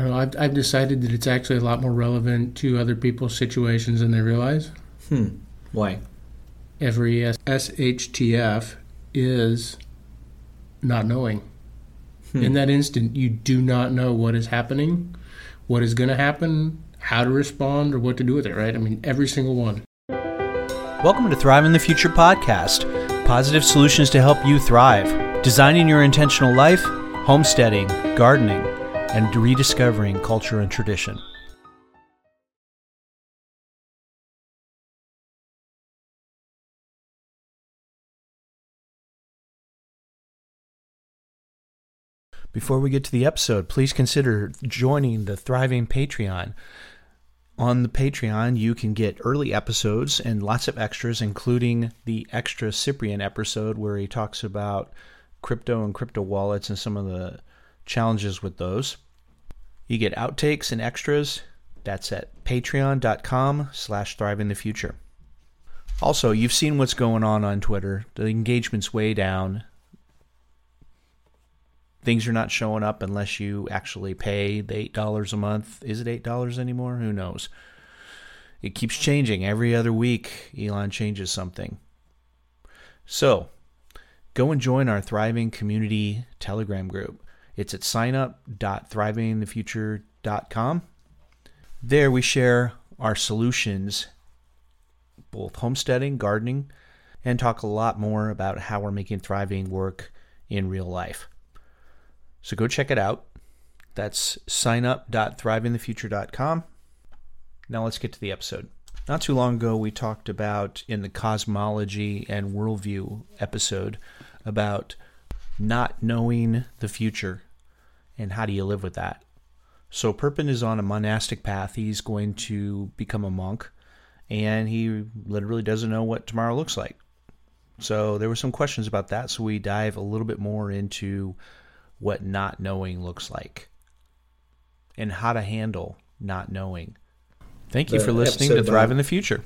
I don't know. I've, I've decided that it's actually a lot more relevant to other people's situations than they realize. Hmm. Why? Every S- SHTF is not knowing. Hmm. In that instant, you do not know what is happening, what is going to happen, how to respond, or what to do with it, right? I mean, every single one. Welcome to Thriving the Future podcast positive solutions to help you thrive, designing your intentional life, homesteading, gardening, and rediscovering culture and tradition. Before we get to the episode, please consider joining the Thriving Patreon. On the Patreon, you can get early episodes and lots of extras, including the extra Cyprian episode where he talks about crypto and crypto wallets and some of the challenges with those. You get outtakes and extras. That's at patreon.com slash thriving the future. Also, you've seen what's going on on Twitter. The engagement's way down things are not showing up unless you actually pay the eight dollars a month. Is it eight dollars anymore? Who knows? It keeps changing every other week. Elon changes something. So, go and join our thriving community Telegram group. It's at signup.thrivingthefuture.com. There we share our solutions, both homesteading, gardening, and talk a lot more about how we're making thriving work in real life. So go check it out. That's signup.thrivingthefuture.com. Now let's get to the episode. Not too long ago, we talked about in the cosmology and worldview episode about not knowing the future and how do you live with that. So Perpend is on a monastic path. He's going to become a monk, and he literally doesn't know what tomorrow looks like. So there were some questions about that. So we dive a little bit more into what not knowing looks like and how to handle not knowing. Thank you The for listening to Thriving the Future.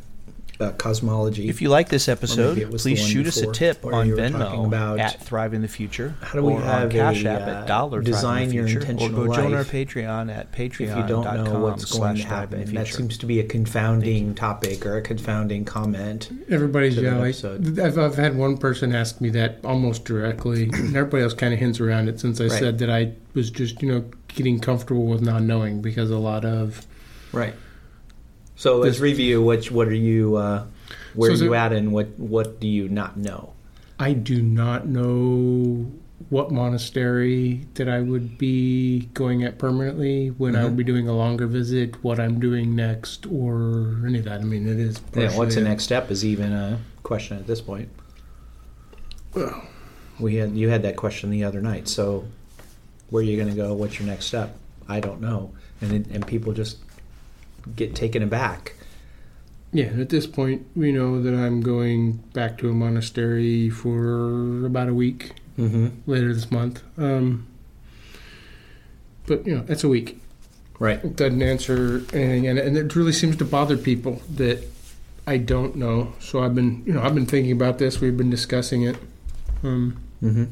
About cosmology. If you like this episode, maybe it was the please one shoot us a tip on you were talking Venmo about at Thriving the Future. how do we or have on Cash a, App uh, at Dollar design Thrive in your the Future, intentional or go join our life Patreon at if you don't know what's going to Thrive in the happen. That seems to be a confounding topic or a confounding comment. Everybody's To that yeah. Like, episode. I've, I've had one person ask me that almost directly, and everybody else kind of hints around it since I Right. said that I was just you know getting comfortable with not knowing because a lot of Right. So let's This- review. What what are you? Uh, where So are you it- at, and what what do you not know? I do not know what monastery that I would be going at permanently when I Mhm. would be doing a longer visit, what I'm doing next, or any of that. I mean, it is. Yeah, what's the next step is even a question at this point. Well, We had you had that question the other night. So where are you going to go? What's your next step? I don't know, and it, and people just get taken aback. Yeah, at this point, we know that I'm going back to a monastery for about a week Mm-hmm. later this month. Um, but you know, it's a week. Right. It doesn't answer anything, and, and it really seems to bother people that I don't know. So I've been, you know, I've been thinking about this. We've been discussing it. Um, Mm-hmm.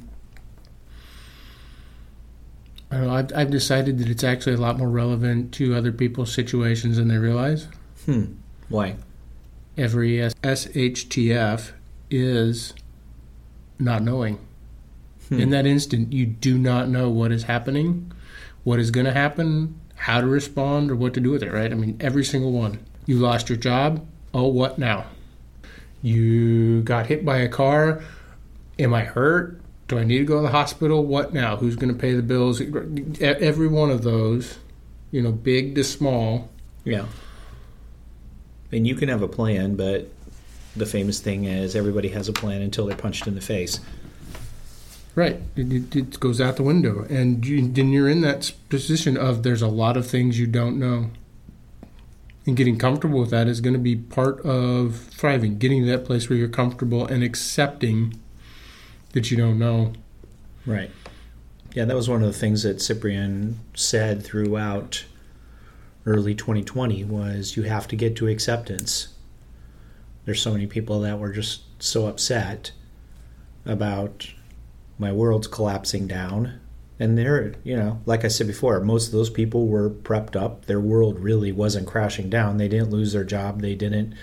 I don't know. I've, I've decided that it's actually a lot more relevant to other people's situations than they realize. Hmm. Why? Every SHTF is not knowing. Hmm. In that instant, you do not know what is happening, what is going to happen, how to respond, or what to do with it, right? I mean, every single one. You lost your job. Oh, what now? You got hit by a car. Am I hurt? Do I need to go to the hospital? What now? Who's going to pay the bills? Every one of those, you know, big to small. Yeah. And you can have a plan, but the famous thing is everybody has a plan until they're punched in the face. Right. It, it, it goes out the window. And you, then you're in that position of there's a lot of things you don't know. And getting comfortable with that is going to be part of thriving, getting to that place where you're comfortable and accepting that you don't know. Right. Yeah, that was one of the things that Cyprian said throughout early 2020 was you have to get to acceptance. There's so many people that were just so upset about my world's collapsing down And they're, you know, like I said before, most of those people were prepped up. Their world really wasn't crashing down. They didn't lose their job. They didn't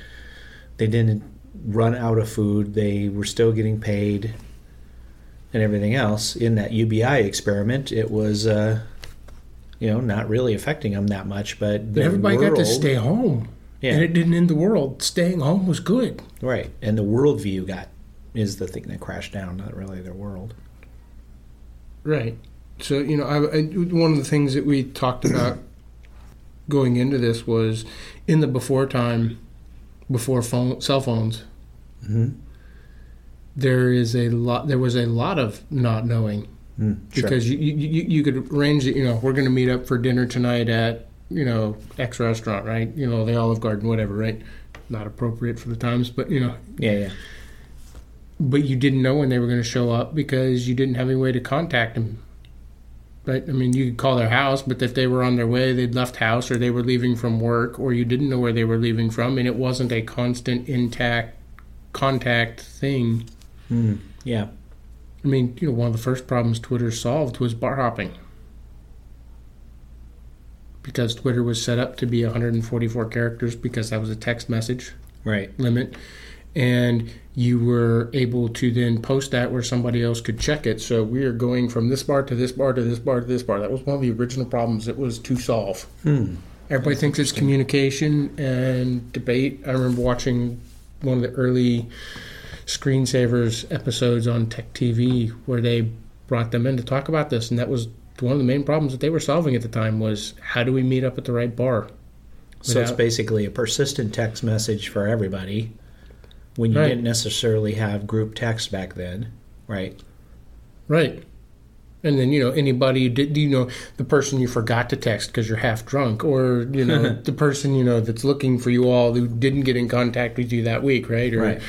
they didn't run out of food. They were still getting paid and everything else. In that UBI experiment, it was uh, you know, not really affecting them that much, but everybody got to stay home. Yeah. And it didn't end the world. Staying home was good. Right. And the worldview got is the thing that crashed down, not really their world. Right. So you know, I, I, one of the things that we talked about going into this was in the before time, before phone, cell phones. Mm-hmm. There is a lot. There was a lot of not knowing Mm, because you, you you you could arrange it. You know, we're going to meet up for dinner tonight at you know X restaurant, right? You know, the Olive Garden, whatever, right? Not appropriate for the times, but you know, yeah, yeah. but you didn't know when they were going to show up because you didn't have any way to contact them. Right? I mean, you could call their house, but if they were on their way, they'd left house, or they were leaving from work, or you didn't know where they were leaving from, and it wasn't a constant intact contact thing. Mm, yeah. I mean, you know, one of the first problems Twitter solved was bar hopping. Because Twitter was set up to be 144 characters because that was a text message Right. limit and you were able to then post that where somebody else could check it so we are going from this bar to this bar to this bar to this bar that was one of the original problems it was to solve Hmm. everybody thinks it's communication and debate i remember watching one of the early screensavers episodes on tech tv where they brought them in to talk about this and that was one of the main problems that they were solving at the time was how do we meet up at the right bar So it's basically a persistent text message for everybody when you Right. didn't necessarily have group text back then, right? Right. And then you know anybody you did you know the person you forgot to text because you're half drunk, or you know the person you know that's looking for you all who didn't get in contact with you that week, right? Or Right.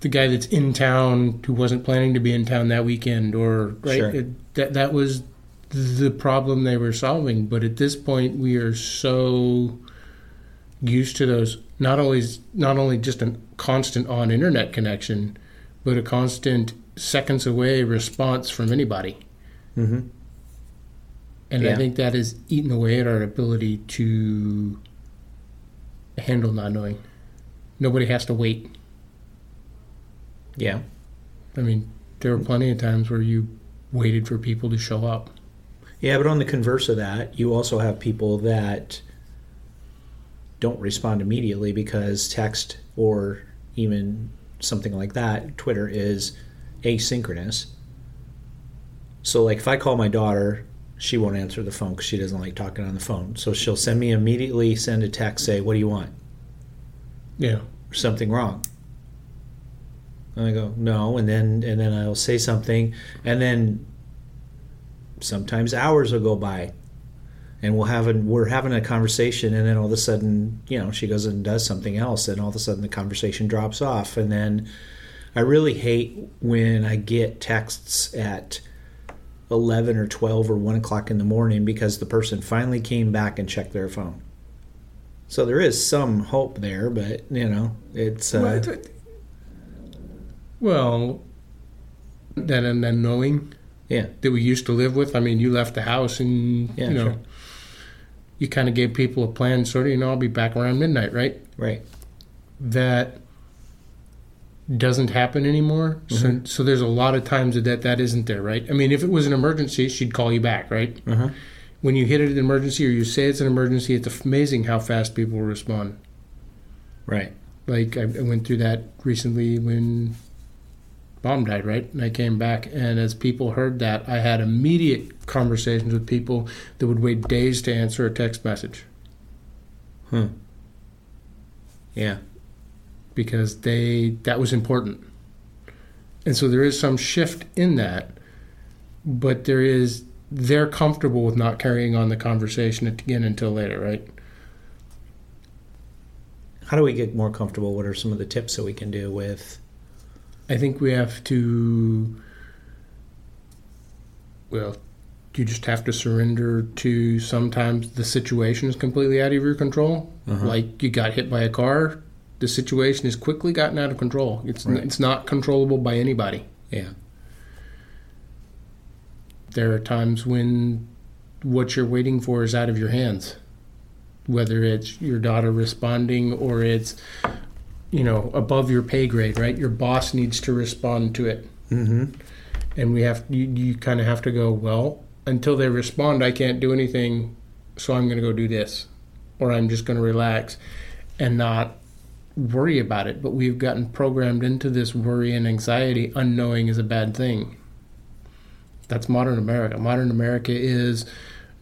The guy that's in town who wasn't planning to be in town that weekend, or right? Sure. It, that that was the problem they were solving. But at this point, we are so used to those not only not only just a constant on internet connection, but a constant seconds away response from anybody. Mm-hmm. And I think that has eaten away at our ability to handle not knowing. Nobody has to wait. Yeah. I mean, there were plenty of times where you waited for people to show up. Yeah, but on the converse of that, you also have people that don't respond immediately because text or even something like that, Twitter is asynchronous. So, like, if I call my daughter, she won't answer the phone because she doesn't like talking on the phone. So she'll send me immediately, send a text, say, "What do you want?" Yeah. something wrong. And I go, no, and then and then I'll say something, and then sometimes hours will go by, and we'll have a, we're having a conversation, and then all of a sudden, you know, she goes and does something else, and all of a sudden the conversation drops off, and then I really hate when I get texts at eleven or twelve or one o'clock in the morning because the person finally came back and checked their phone. So there is some hope there, but you know, it's uh, Well, well, that and then knowing yeah, that we used to live with. I mean, you left the house and Yeah, you know, sure. you kind of gave people a plan. Sort of, you know, I'll be back around midnight, right? right, that doesn't happen anymore. So, so there's a lot of times that, that that isn't there, right? I mean, if it was an emergency, she'd call you back, right? uh-huh. When you hit it an emergency or you say it's an emergency, it's amazing how fast people respond. right, Like I, I went through that recently when mom died, right? And I came back, and as people heard that, I had immediate conversations with people that would wait days to answer a text message huh, yeah, because they that was important. And so there is some shift in that, but there is they're comfortable with not carrying on the conversation again until later, right? How do we get more comfortable? What are some of the tips that we can do with? I think we have to well, you just have to surrender to sometimes the situation is completely out of your control. Uh-huh. Like you got hit by a car, the situation is quickly gotten out of control. It's Right. it's not controllable by anybody. Yeah, There are times when what you're waiting for is out of your hands. Whether it's your daughter responding or it's, you know, above your pay grade, right? Your boss needs to respond to it. Mm-hmm. And we have, you, you kind of have to go, well, until they respond, I can't do anything, so I'm going to go do this. Or I'm just going to relax and not worry about it. But we've gotten programmed into this worry and anxiety. Unknowing is a bad thing. That's modern America. Modern America is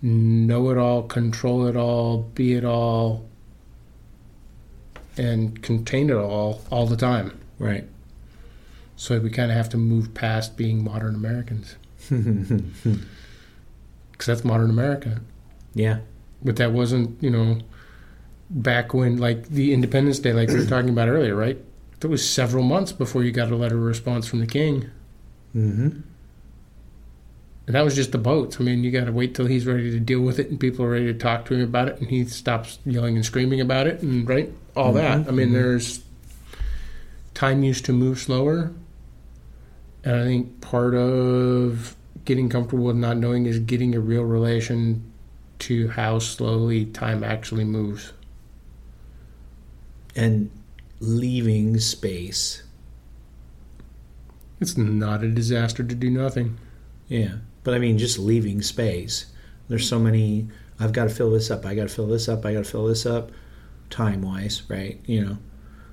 know it all, control it all, be it all, and contain it all all the time. Right. So we kind of have to move past being modern Americans. Because that's modern America. yeah. But that wasn't, you know, back when, like the Independence Day, like we were talking about earlier, right? There was several months before you got a letter of response from the king. Mm-hmm. And that was just the boats. I mean, you got to wait till he's ready to deal with it and people are ready to talk to him about it and he stops yelling and screaming about it and, right? All that. I mean, mhm. there's time used to move slower. And I think part of getting comfortable with not knowing is getting a real relation to how slowly time actually moves. And leaving space. It's not a disaster to do nothing. Yeah. But I mean, just leaving space. There's so many. I've got to fill this up. I got to fill this up. I got to fill this up. Time wise, right? You know,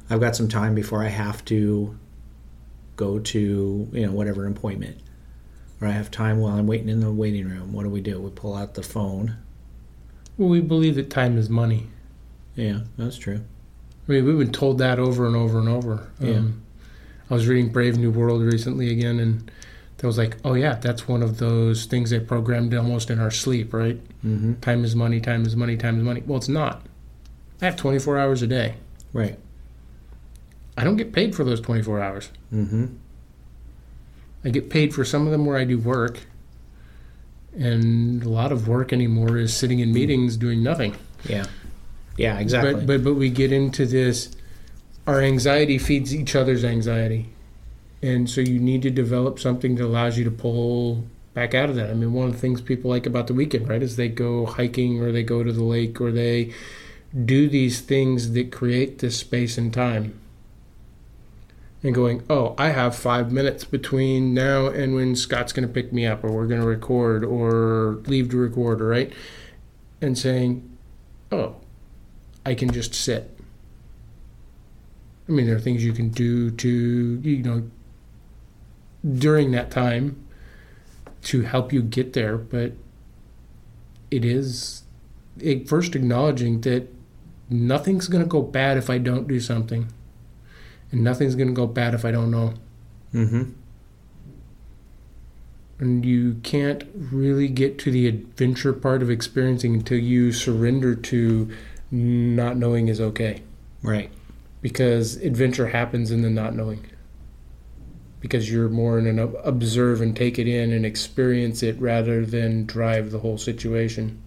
I've got some time before I have to go to you know whatever appointment, or I have time while I'm waiting in the waiting room. What do we do? We pull out the phone. Well, we believe that time is money. Yeah, that's true. I mean, we've been told that over and over and over. Yeah. Um, I was reading Brave New World recently again, and that was like, oh yeah, that's one of those things they programmed almost in our sleep, right? Mm-hmm. Time is money, time is money, time is money. Well, it's not. I have 24 hours a day. Right. I don't get paid for those 24 hours. Mm-hmm. I get paid for some of them where I do work, and a lot of work anymore is sitting in meetings doing nothing. Yeah. Yeah. Exactly. But but but we get into this. Our anxiety feeds each other's anxiety, and so you need to develop something that allows you to pull back out of that. I mean, one of the things people like about the weekend, right, is they go hiking or they go to the lake or they do these things that create this space and time. And going, oh, I have five minutes between now and when Scott's going to pick me up, or we're going to record, or leave to record, right? And saying, oh, I can just sit. I mean, there are things you can do to, you know, during that time to help you get there, but it is it, first acknowledging that nothing's going to go bad if I don't do something, and nothing's going to go bad if I don't know. mm-hmm. And you can't really get to the adventure part of experiencing until you surrender to not knowing is okay. Right. because adventure happens in the not knowing because you're more in an observe and take it in and experience it rather than drive the whole situation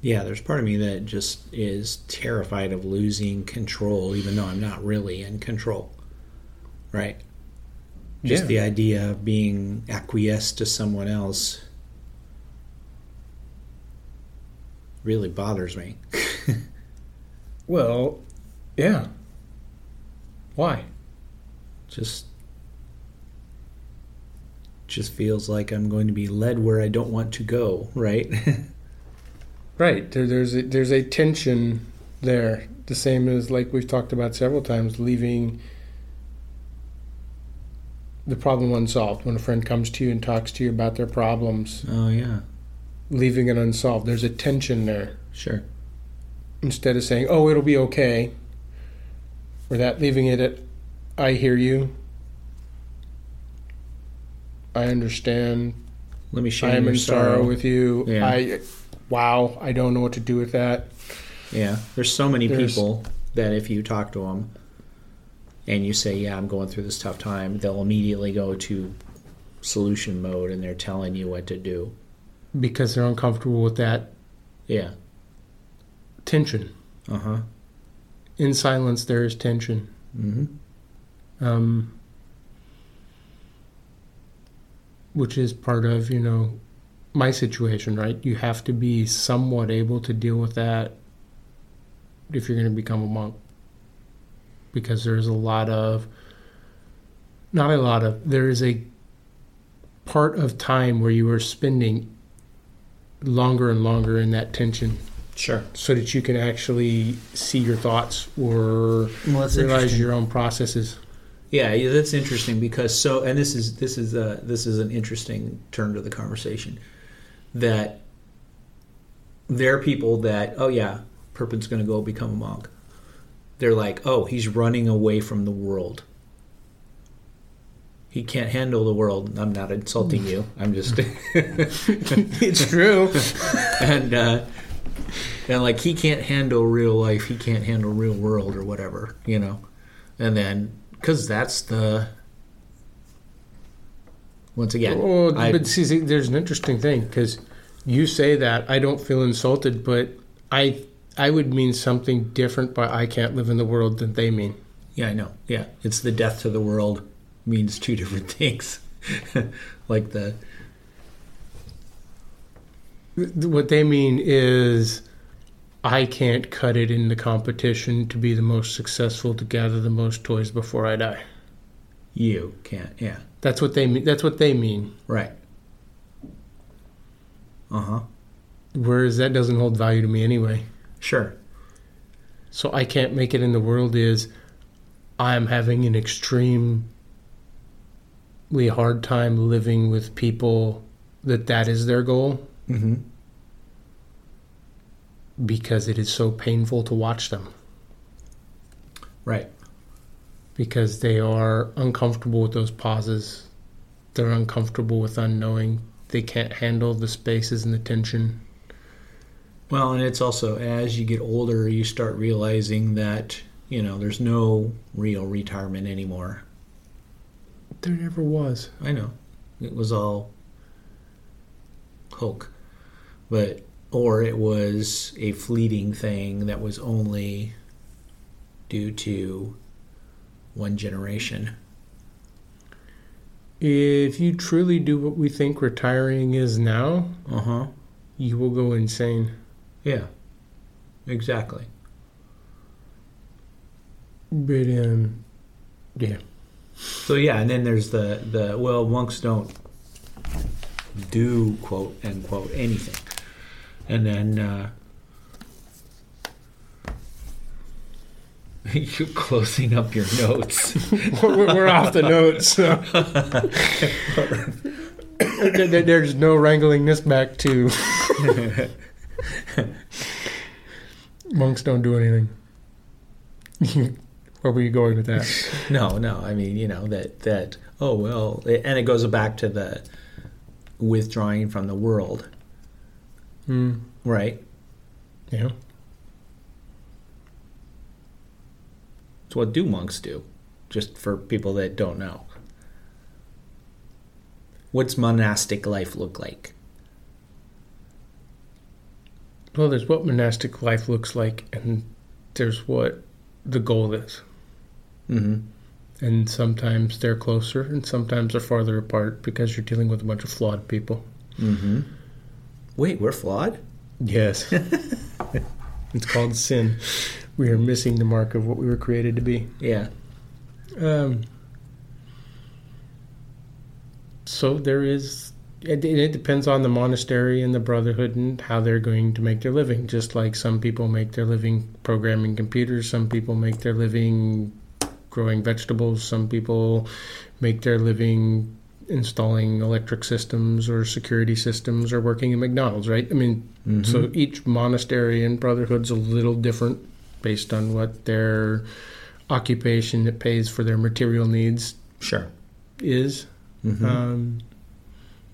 Yeah, there's part of me that just is terrified of losing control, even though I'm not really in control. Right? Just Yeah. the idea of being acquiesced to someone else really bothers me. well yeah. Why? Just just feels like I'm going to be led where I don't want to go, right? right. There, there's a, there's a tension there. The same as like we've talked about several times leaving the problem unsolved. When a friend comes to you and talks to you about their problems oh yeah, leaving it unsolved. There's a tension there. Sure. instead of saying, "Oh, it'll be okay," or that leaving it at, "I hear you, I understand, Let me share I am your in sorrow with you." Yeah. I, wow, I don't know what to do with that. Yeah, there's so many There's- people that if you talk to them and you say, "Yeah, I'm going through this tough time," they'll immediately go to solution mode and they're telling you what to do. Because they're uncomfortable with that Yeah. tension. Uh huh in silence there is tension. Mm-hmm. Um, which is part of, you know, my situation, right? You have to be somewhat able to deal with that if you're going to become a monk. Because there's a lot of, not a lot of, there is a part of time where you are spending longer and longer in that tension. Sure. so that you can actually see your thoughts or Well, realize your own processes. Yeah, yeah, that's interesting because so, and this is this is uh, this is an interesting turn to the conversation that there are people that oh yeah, Perpend's going to go become a monk. They're like, oh, he's running away from the world. He can't handle the world. I'm not insulting you. I'm just it's true. and uh, and like he can't handle real life. He can't handle real world or whatever, you know. And then because that's the once again, Oh, I- but see, see, there's an interesting thing because you say that I don't feel insulted, but I I would mean something different by I can't live in the world than they mean. yeah, I know. Yeah, it's the death to the world means two different things. like the What they mean is I can't cut it in the competition to be the most successful to gather the most toys before I die. you can't. Yeah, That's what they mean. That's what they mean. right. Uh huh. Whereas that doesn't hold value to me anyway. Sure. So I can't make it in the world is I'm having an extremely hard time living with people that that is their goal Mm-hmm. because it is so painful to watch them Right. because they are uncomfortable with those pauses. They're uncomfortable with unknowing. They can't handle the spaces and the tension. Well, and it's also as you get older, you start realizing that you know there's no real retirement anymore. There never was. I know it was all Hulk, but or it was a fleeting thing that was only due to one generation. If you truly do what we think retiring is now, Uh huh. you will go insane. Yeah. Exactly. But um, yeah. So yeah, and then there's the the well, monks don't do quote unquote anything, and then uh, you're closing up your notes. we're, we're off the notes. So. There- there- There's no wrangling this back to monks don't do anything. Where were you going with that? no, no, I mean you know that that oh well, and it goes back to the withdrawing from the world, Mm, right? yeah. So what do monks do? Just for people that don't know. What's monastic life look like? Well, there's what monastic life looks like, and there's what the goal is. Mm-hmm. And sometimes they're closer, and sometimes they're farther apart because you're dealing with a bunch of flawed people. Mm-hmm. Wait, we're flawed? Yes. it's called sin. We are missing the mark of what we were created to be. Yeah. Um, so there is, it, it depends on the monastery and the brotherhood and how they're going to make their living. Just like some people make their living programming computers, some people make their living growing vegetables, some people make their living installing electric systems or security systems or working in McDonald's, right? I mean, Mhm. so each monastery and brotherhood's a little different based on what their occupation that pays for their material needs Sure. is. Mm-hmm. Um,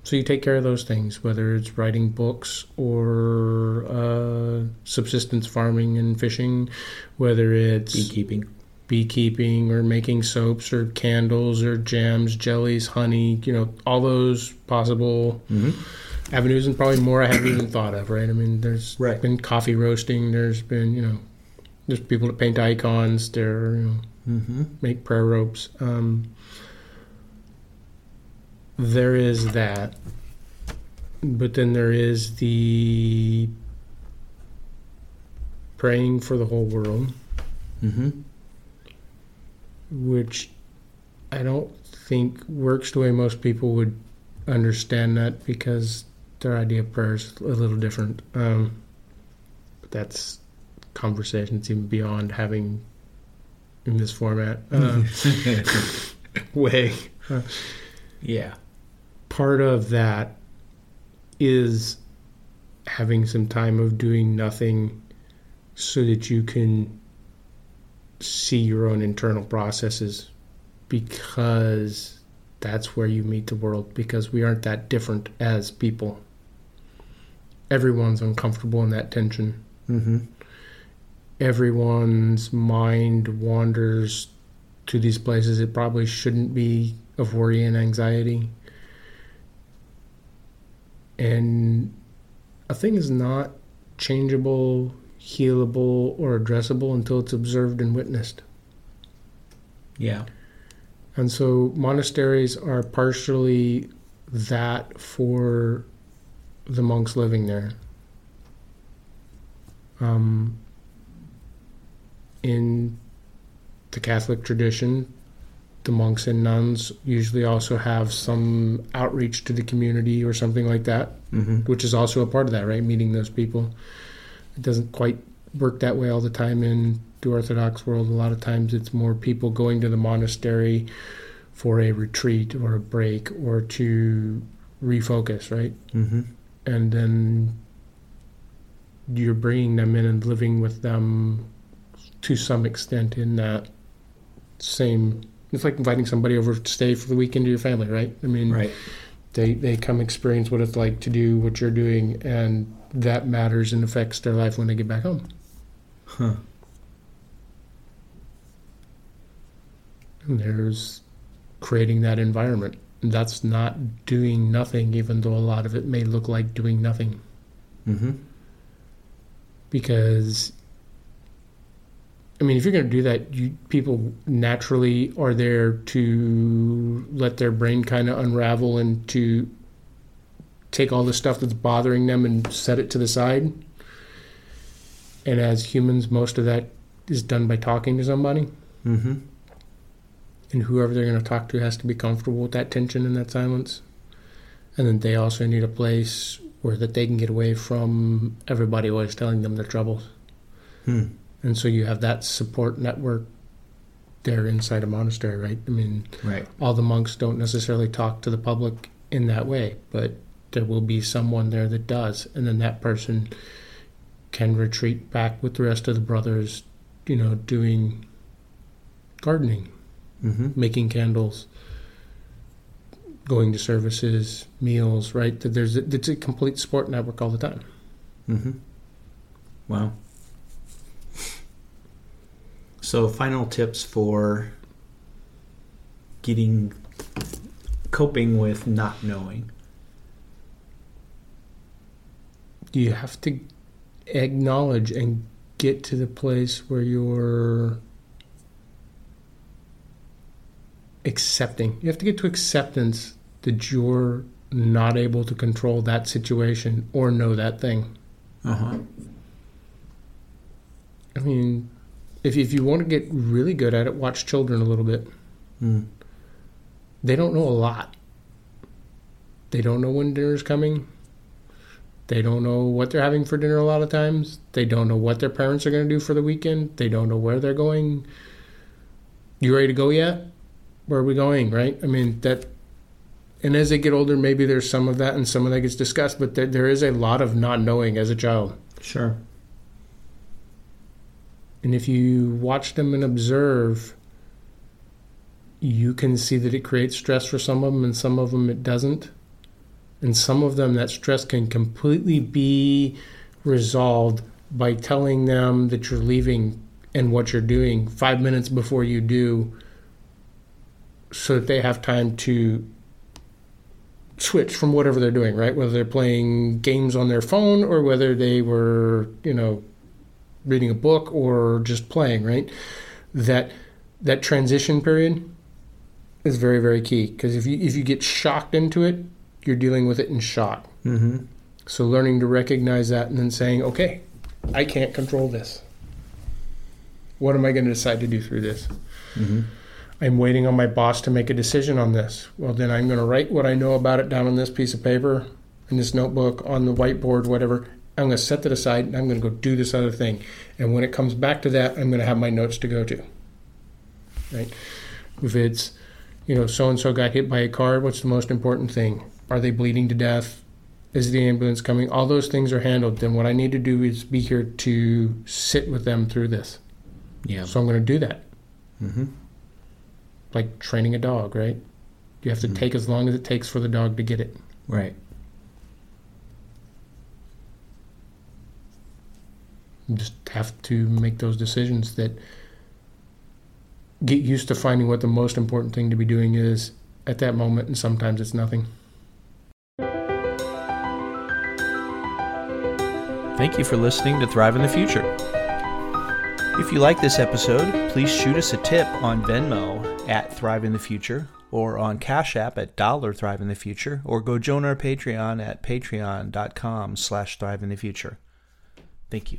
so you take care of those things, whether it's writing books or uh, subsistence farming and fishing, whether it's Beekeeping. Beekeeping or making soaps or candles or jams, jellies, honey, you know, all those possible Mm-hmm. avenues and probably more I haven't even thought of, right? I mean, there's Right. been coffee roasting, there's been, you know, there's people that paint icons, there, you know, Mm-hmm. make prayer ropes. Um, there is that, but then there is the praying for the whole world, Mm-hmm. Which I don't think works the way most people would understand that because their idea of prayer is a little different. Um, but that's conversations even beyond having in this format. Um, way. yeah. part of that is having some time of doing nothing so that you can see your own internal processes because that's where you meet the world because we aren't that different as people everyone's uncomfortable in that tension Mm-hmm. everyone's mind wanders to these places it probably shouldn't be of worry and anxiety. And a thing is not changeable, healable, or addressable until it's observed and witnessed. Yeah. And so monasteries are partially that for the monks living there. Um, in the Catholic tradition, the monks and nuns usually also have some outreach to the community or something like that, Mm-hmm. which is also a part of that, right? Meeting those people. It doesn't quite work that way all the time in the Orthodox world. A lot of times it's more people going to the monastery for a retreat or a break or to refocus, right? Mm-hmm. and then you're bringing them in and living with them to some extent in that same it's like inviting somebody over to stay for the weekend to your family right i mean Right. they they come experience what it's like to do what you're doing and that matters and affects their life when they get back home Huh. and there's creating that environment that's not doing nothing even though a lot of it may look like doing nothing Mm-hmm. because I mean, if you're going to do that, you people naturally are there to let their brain kind of unravel and to take all the stuff that's bothering them and set it to the side. And as humans, most of that is done by talking to somebody, Mm-hmm. and whoever they're going to talk to has to be comfortable with that tension and that silence. And then they also need a place where that they can get away from everybody always telling them their troubles. Hmm. And so you have that support network there inside a monastery, right? I mean, Right. all the monks don't necessarily talk to the public in that way, but there will be someone there that does. And then that person can retreat back with the rest of the brothers, you know, doing gardening, Mm-hmm. making candles, going to services, meals, right? That There's a, it's a complete support network all the time. Mm-hmm. Wow. So, final tips for getting coping with not knowing. You have to acknowledge and get to the place where you're accepting. You have to get to acceptance that you're not able to control that situation or know that thing. Uh huh. I mean, if, if you want to get really good at it, watch children a little bit. Mm. They don't know a lot. They don't know when dinner's coming. They don't know what they're having for dinner a lot of times. They don't know what their parents are going to do for the weekend. They don't know where they're going. You ready to go yet? Where are we going, right? I mean, that. And as they get older, maybe there's some of that and some of that gets discussed, but there, there is a lot of not knowing as a child. Sure. And if you watch them and observe, you can see that it creates stress for some of them and some of them it doesn't. And some of them, that stress can completely be resolved by telling them that you're leaving and what you're doing five minutes before you do so that they have time to switch from whatever they're doing, right? Whether they're playing games on their phone or whether they were, you know, reading a book or just playing, right? That that transition period is very very key because if you if you get shocked into it, you're dealing with it in shock. Mm-hmm. So learning to recognize that and then saying, okay, I can't control this. What am I going to decide to do through this? Mm-hmm. I'm waiting on my boss to make a decision on this. Well, then I'm going to write what I know about it down on this piece of paper, in this notebook, on the whiteboard, whatever. I'm going to set that aside and I'm going to go do this other thing. And when it comes back to that, I'm going to have my notes to go to. Right? If it's, you know, so and so got hit by a car, what's the most important thing? Are they bleeding to death? Is the ambulance coming? All those things are handled. Then what I need to do is be here to sit with them through this. Yeah. So I'm going to do that. Mm-hmm. Like training a dog, right? You have to Mhm. take as long as it takes for the dog to get it. Right. You just have to make those decisions that get used to finding what the most important thing to be doing is at that moment, and sometimes it's nothing. Thank you for listening to Thriving the Future. If you like this episode, please shoot us a tip on Venmo at Thriving the Future or on Cash App at Dollar Thriving the Future or go join our Patreon at patreon.com slash Thrive in the Future. Thank you.